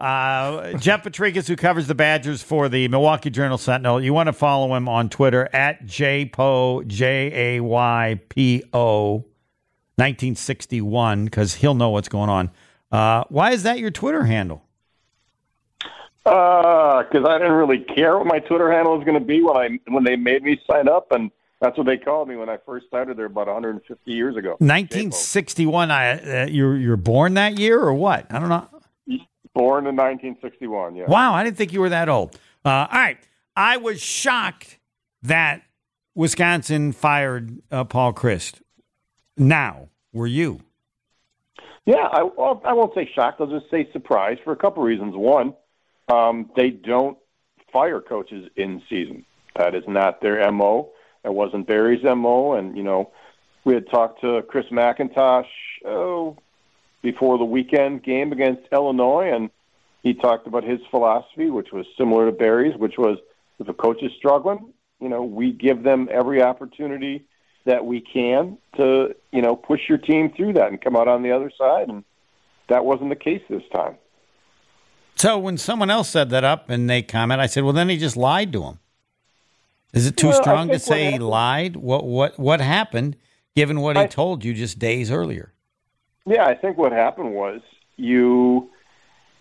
Uh, Jeff Potrykus, who covers the Badgers for the Milwaukee Journal Sentinel, you want to follow him on Twitter at JPO, J A Y P O, 1961, because he'll know what's going on. Uh, why is that your Twitter handle? Because uh, I didn't really care what my Twitter handle was going to be when I when they made me sign up, and that's what they called me when I first started there about 150 years ago. 1961. I uh, you're you're born that year or what? I don't know. Born in 1961. Yeah. Wow, I didn't think you were that old. Uh, all right, I was shocked that Wisconsin fired uh, Paul Chryst. Now, were you? Yeah, I, I won't say shocked. I'll just say surprised for a couple reasons. One, um, they don't fire coaches in season. That is not their mo. It wasn't Barry's mo. And you know, we had talked to Chris McIntosh oh, before the weekend game against Illinois, and he talked about his philosophy, which was similar to Barry's, which was if a coach is struggling, you know, we give them every opportunity that we can to, you know, push your team through that and come out on the other side. And that wasn't the case this time. So when someone else said that up and they comment, I said, well, then he just lied to him. Is it too well, strong to say he lied? What what what happened, given what he told you just days earlier? Yeah, I think what happened was you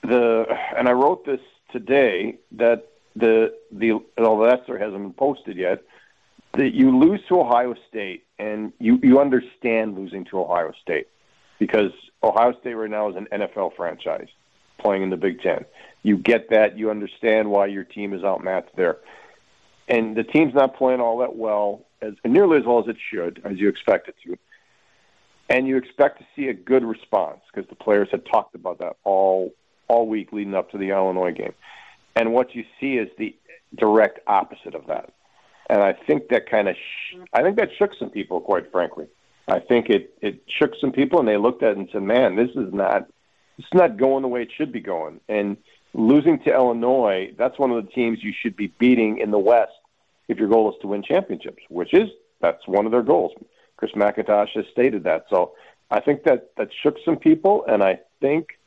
the and I wrote this today that the the although that story hasn't been posted yet, that you lose to Ohio State and you you understand losing to Ohio State because Ohio State right now is an NFL franchise playing in the Big Ten. You get that. You understand why your team is outmatched there, and the team's not playing all that well as nearly as well as it should, as you expect it to. And you expect to see a good response because the players had talked about that all all week leading up to the Illinois game. And what you see is the direct opposite of that. And I think that kind of, sh- I think that shook some people, quite frankly. I think it it shook some people, and they looked at it and said, "Man, this is not, it's not going the way it should be going." And losing to Illinois, that's one of the teams you should be beating in the West if your goal is to win championships, which is that's one of their goals. Chris McIntosh has stated that. So I think that that shook some people, and I think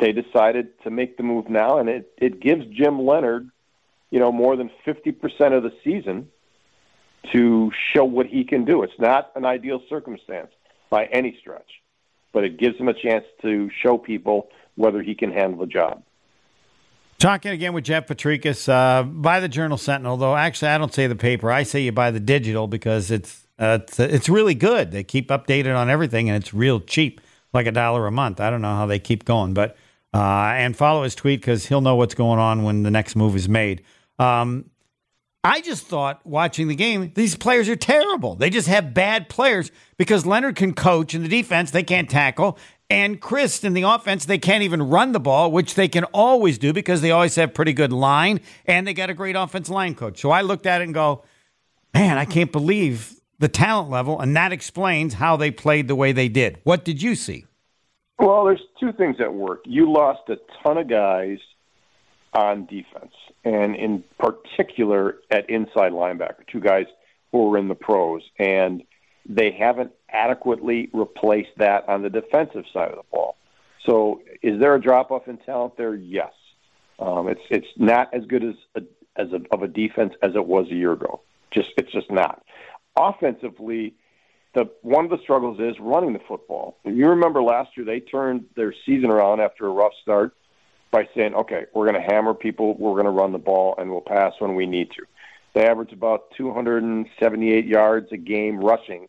they decided to make the move now, and it, it gives Jim Leonhard, you know, more than 50% of the season to show what he can do. It's not an ideal circumstance by any stretch, but it gives him a chance to show people whether he can handle the job. Talking again with Jeff Potrykus, uh, the Journal Sentinel, though actually I don't say the paper. I say you buy the digital because it's, uh, it's, it's really good. They keep updated on everything and it's real cheap, like a dollar a month. I don't know how they keep going, but uh, and follow his tweet because he'll know what's going on when the next move is made. Um, I just thought watching the game, these players are terrible. They just have bad players because Leonhard can coach in the defense, they can't tackle. And Chryst in the offense, they can't even run the ball, which they can always do because they always have pretty good line and they got a great offensive line coach. So I looked at it and go, man, I can't believe the talent level. And that explains how they played the way they did. What did you see? Well, there's two things at work. You lost a ton of guys on defense, and in particular at inside linebacker, two guys who were in the pros, and they haven't adequately replaced that on the defensive side of the ball. So, is there a drop off in talent there? Yes. Um, it's it's not as good as a, as a, of a defense as it was a year ago. Just it's just not. Offensively, the one of the struggles is running the football. You remember last year they turned their season around after a rough start by saying, "Okay, we're going to hammer people, we're going to run the ball, and we'll pass when we need to." They average about 278 yards a game rushing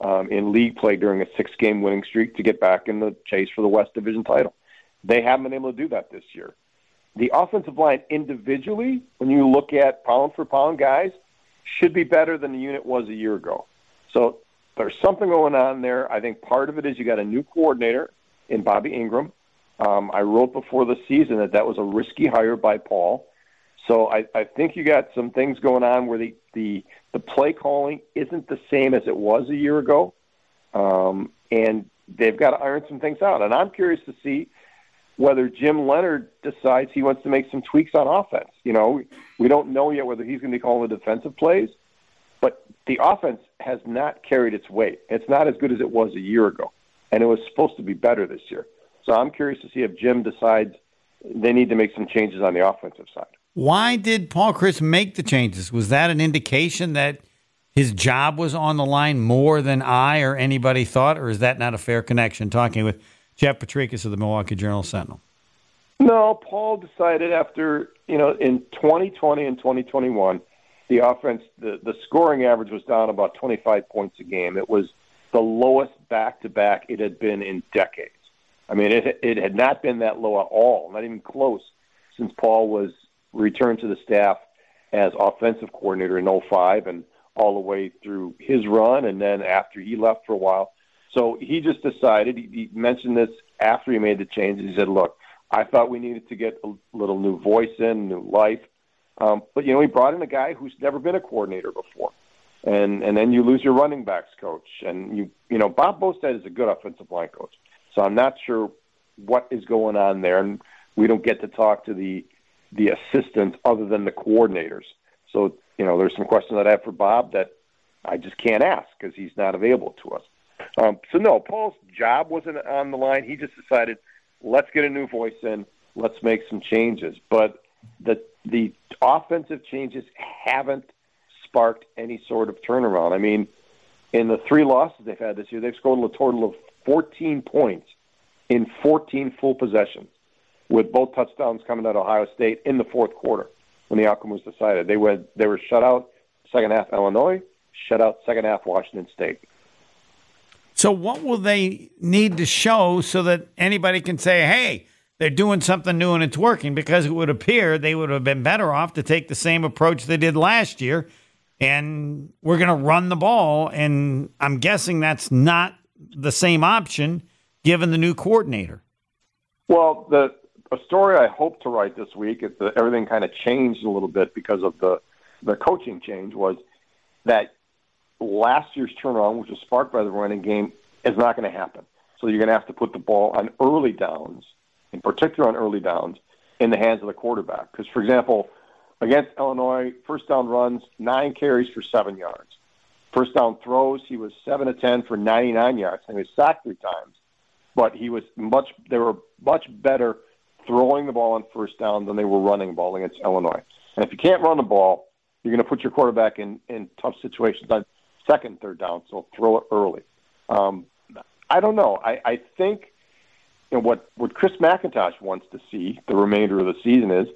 um, in league play during a six-game winning streak to get back in the chase for the West Division title. They haven't been able to do that this year. The offensive line individually, when you look at pound for pound guys, should be better than the unit was a year ago. So there's something going on there. I think part of it is you got a new coordinator in Bobby Engram. Um, I wrote before the season that that was a risky hire by Paul. So I, I think you got some things going on where the, the the play calling isn't the same as it was a year ago, um, and they've got to iron some things out. And I'm curious to see whether Jim Leonhard decides he wants to make some tweaks on offense. You know, we don't know yet whether he's going to be calling the defensive plays, but the offense has not carried its weight. It's not as good as it was a year ago, and it was supposed to be better this year. So I'm curious to see if Jim decides they need to make some changes on the offensive side. Why did Paul Chryst make the changes? Was that an indication that his job was on the line more than I or anybody thought, or is that not a fair connection? Talking with Jeff Potrykus of the Milwaukee Journal Sentinel. No, Paul decided after you know in 2020 and 2021, the offense the the scoring average was down about 25 points a game. It was the lowest back to back it had been in decades. I mean, it it had not been that low at all, not even close, since Paul was returned to the staff as offensive coordinator in 05 and all the way through his run, and then after he left for a while. So he just decided. He, he mentioned this after he made the changes. He said, "Look, I thought we needed to get a little new voice in, new life." Um, but you know, he brought in a guy who's never been a coordinator before, and and then you lose your running backs coach, and you you know Bob Bostad is a good offensive line coach, so I'm not sure what is going on there, and we don't get to talk to the the assistants other than the coordinators. So you know, there's some questions that I have for Bob that I just can't ask because he's not available to us. Um, so no, Paul's job wasn't on the line. He just decided, let's get a new voice in, let's make some changes. But the the offensive changes haven't sparked any sort of turnaround. I mean, in the three losses they've had this year, they've scored a total of 14 points in 14 full possessions, with both touchdowns coming out of Ohio State in the fourth quarter when the outcome was decided. They went they were shut out second half Illinois, shut out second half Washington State. So what will they need to show so that anybody can say, "Hey, they're doing something new and it's working"? Because it would appear they would have been better off to take the same approach they did last year, and we're going to run the ball. And I'm guessing that's not the same option given the new coordinator. Well, the a story I hope to write this week. Is that uh, everything kind of changed a little bit because of the the coaching change. Was that last year's turnaround, which was sparked by the running game, is not going to happen. So you're going to have to put the ball on early downs, in particular on early downs, in the hands of the quarterback. Because, for example, against Illinois, first down runs, nine carries for seven yards. First down throws, he was seven to ten for 99 yards, and he was sacked three times. But he was much. They were much better throwing the ball on first down than they were running the ball against Illinois. And if you can't run the ball, you're going to put your quarterback in in tough situations on second, third down. So throw it early. Um, I don't know. I, I think you know, what what Chris McIntosh wants to see the remainder of the season is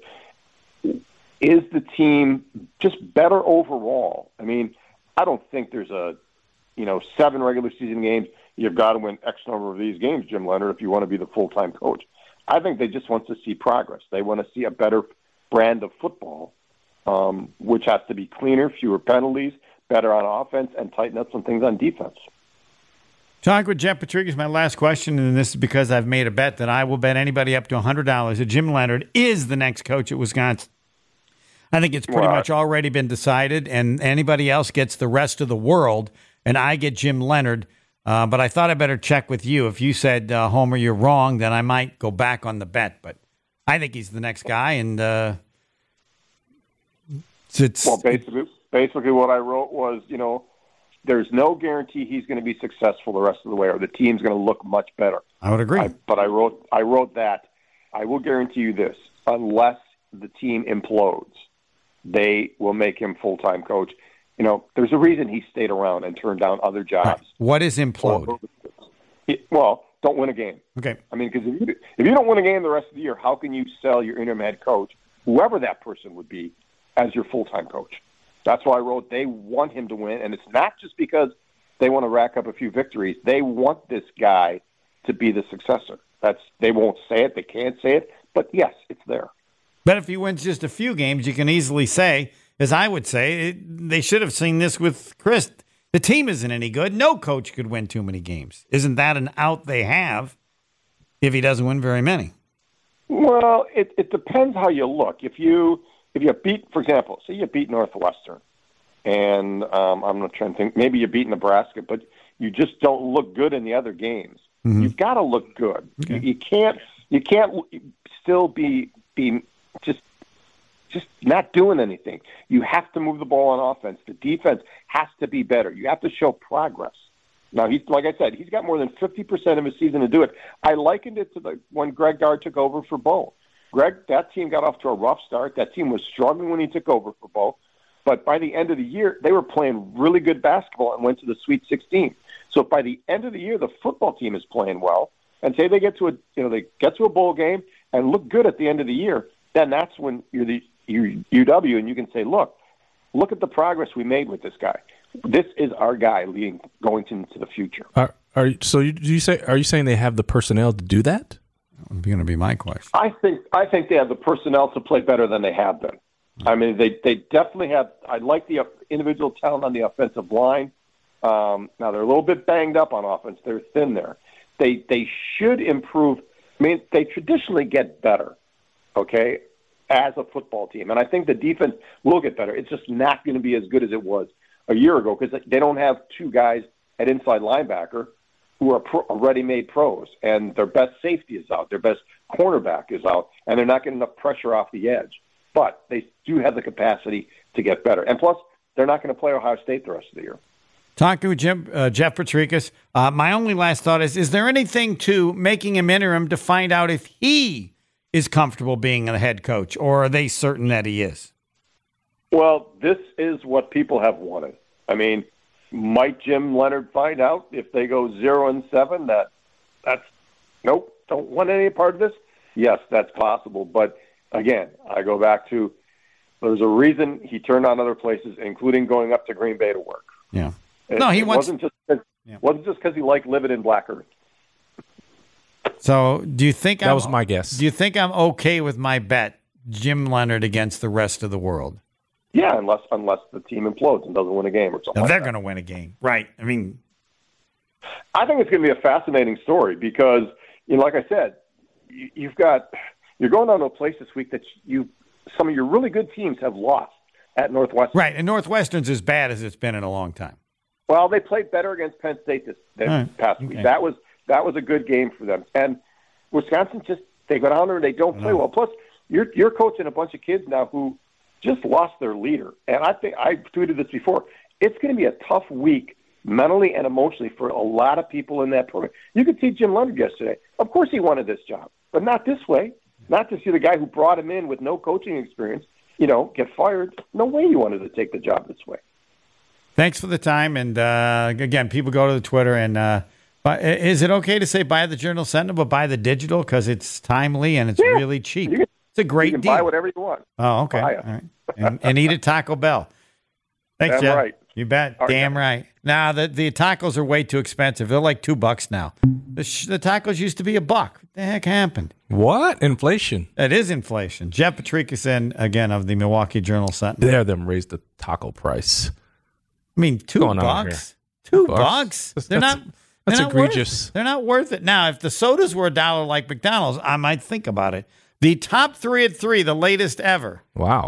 is the team just better overall. I mean, I don't think there's a you know seven regular season games. You've got to win X number of these games, Jim Leonhard, if you want to be the full time coach. I think they just want to see progress. They want to see a better brand of football, um, which has to be cleaner, fewer penalties, better on offense, and tighten up some things on defense. Talk with Jeff Potrykus. My last question, and this is because I've made a bet that I will bet anybody up to $100 that Jim Leonhard is the next coach at Wisconsin. I think it's pretty well, much already been decided, and anybody else gets the rest of the world, and I get Jim Leonhard. Uh, but I thought I better check with you. If you said, uh, Homer, you're wrong, then I might go back on the bet. But I think he's the next guy, and uh, it's, well, basically, basically what I wrote was, you know, there's no guarantee he's going to be successful the rest of the way, or the team's going to look much better. I would agree. I, but I wrote, I wrote that. I will guarantee you this: unless the team implodes, they will make him full time coach you know, there's a reason he stayed around and turned down other jobs. Right. What is implode? Well, don't win a game. Okay. I mean, because if you, if you don't win a game the rest of the year, how can you sell your interim head coach, whoever that person would be, as your full time coach? That's why I wrote they want him to win, and it's not just because they want to rack up a few victories. They want this guy to be the successor. That's they won't say it, they can't say it, but yes, it's there. But if he wins just a few games, you can easily say as I would say, it, they should have seen this with Chris. The team isn't any good. No coach could win too many games. Isn't that an out they have if he doesn't win very many? Well, it, it depends how you look. If you if you beat, for example, say you beat Northwestern, and um, I'm not trying to think, maybe you beat Nebraska, but you just don't look good in the other games. Mm-hmm. You've got to look good. Okay. You, you can't you can't still be be just just not doing anything. You have to move the ball on offense. The defense has to be better. You have to show progress. Now, he's like I said, he's got more than fifty percent of his season to do it. I likened it to the when Greg Gard took over for Bo. Greg, that team got off to a rough start. That team was struggling when he took over for Bo. But by the end of the year, they were playing really good basketball and went to the Sweet 16. So by the end of the year, the football team is playing well. And say they get to a you know they get to a bowl game and look good at the end of the year, then that's when you're the you're UW and you can say, look, look at the progress we made with this guy. This is our guy leading going into the future. Are, are so? You, do you say? Are you saying they have the personnel to do that? That's going to be my question. I think I think they have the personnel to play better than they have been. I mean, they they definitely have. I like the individual talent on the offensive line. Um, now they're a little bit banged up on offense. They're thin there. They they should improve. I mean, they traditionally get better. Okay, as a football team, and I think the defense will get better. It's just not going to be as good as it was a year ago because they don't have two guys at inside linebacker who are pro, ready-made pros, and their best safety is out, their best cornerback is out, and they're not getting enough pressure off the edge. But they do have the capacity to get better, and plus, they're not going to play Ohio State the rest of the year. Talking with Jim, uh, Jeff Potrykus, uh, my only last thought is: Is there anything to making him interim to find out if he is comfortable being a head coach, or are they certain that he is? Well, this is what people have wanted. I mean, might Jim Leonhard find out if they go zero and seven that that's nope, don't want any part of this? Yes, that's possible. But again, I go back to there's a reason he turned on other places, including going up to Green Bay to work. Yeah. It, no, he it wants. wasn't just yeah. wasn't just because he liked living in Black Earth. So, do you think that I'm, was my guess? Do you think I'm okay with my bet, Jim Leonhard against the rest of the world? Yeah, unless unless the team implodes and doesn't win a game or something. Now, they're like going to win a game, right? I mean, I think it's going to be a fascinating story because, you know, like I said, you, you've got you're going down to a place this week that you some of your really good teams have lost at Northwestern. Right, and Northwestern's as bad as it's been in a long time. Well, they played better against Penn State this, this right. past okay. week. That was that was a good game for them. And Wisconsin just they go down there and they don't play well. Plus, you're you're coaching a bunch of kids now who just lost their leader. And I think I tweeted this before. It's going to be a tough week mentally and emotionally for a lot of people in that program. You could see Jim Leonhard yesterday. Of course, he wanted this job, but not this way. Not to see the guy who brought him in with no coaching experience, you know, get fired. No way he wanted to take the job this way. Thanks for the time. And uh, again, people go to the Twitter and. Uh, is it okay to say buy the Journal Sentinel, but buy the digital because it's timely and it's yeah. really cheap? Can, it's a great you can deal. Buy whatever you want. Oh, okay. All right. And, and, eat at Taco Bell. Thanks, Damn Jeff. right. You bet. All Damn right. right. Now the the tacos are way too expensive. They're like two bucks now. The, sh- the tacos used to be a buck. What the heck happened? What inflation? It is inflation. Jeff Potrykus in again of the Milwaukee Journal Sentinel. There, them raised the taco price. I mean, two bucks. Two bucks. bucks. They're not. That's they're not egregious. Worth, they're not worth it. Now, if the sodas were a dollar like McDonald's, I might think about it. The top three at three, the latest ever. Wow.